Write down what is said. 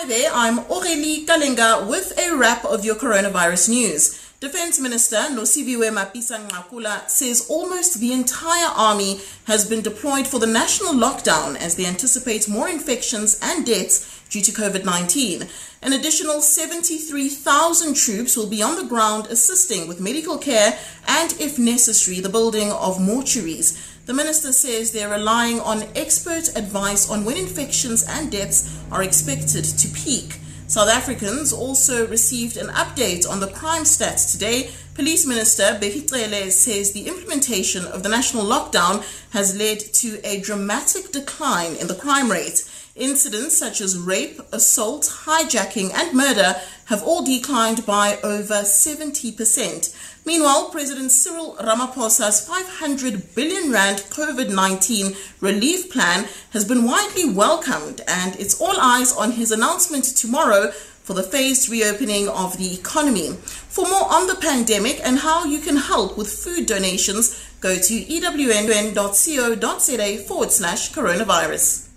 Hi there, I'm Aurélie Kalenga with a wrap of your coronavirus news. Defense Minister Nosiviwe Mapisa-Nqakula says almost the entire army has been deployed for the national lockdown as they anticipate more infections and deaths due to COVID-19. An additional 73,000 troops will be on the ground assisting with medical care and, if necessary, the building of mortuaries. The minister says they're relying on expert advice on when infections and deaths are expected to peak. South Africans also received an update on the crime stats today. Police Minister Bheki Cele says the implementation of the national lockdown has led to a dramatic decline in the crime rate. Incidents such as rape, assault, hijacking, and murder have all declined by over 70%. Meanwhile, President Cyril Ramaphosa's 500 billion rand COVID-19 relief plan has been widely welcomed and it's all eyes on his announcement tomorrow for the phased reopening of the economy. For more on the pandemic and how you can help with food donations, go to ewn.co.za forward slash coronavirus.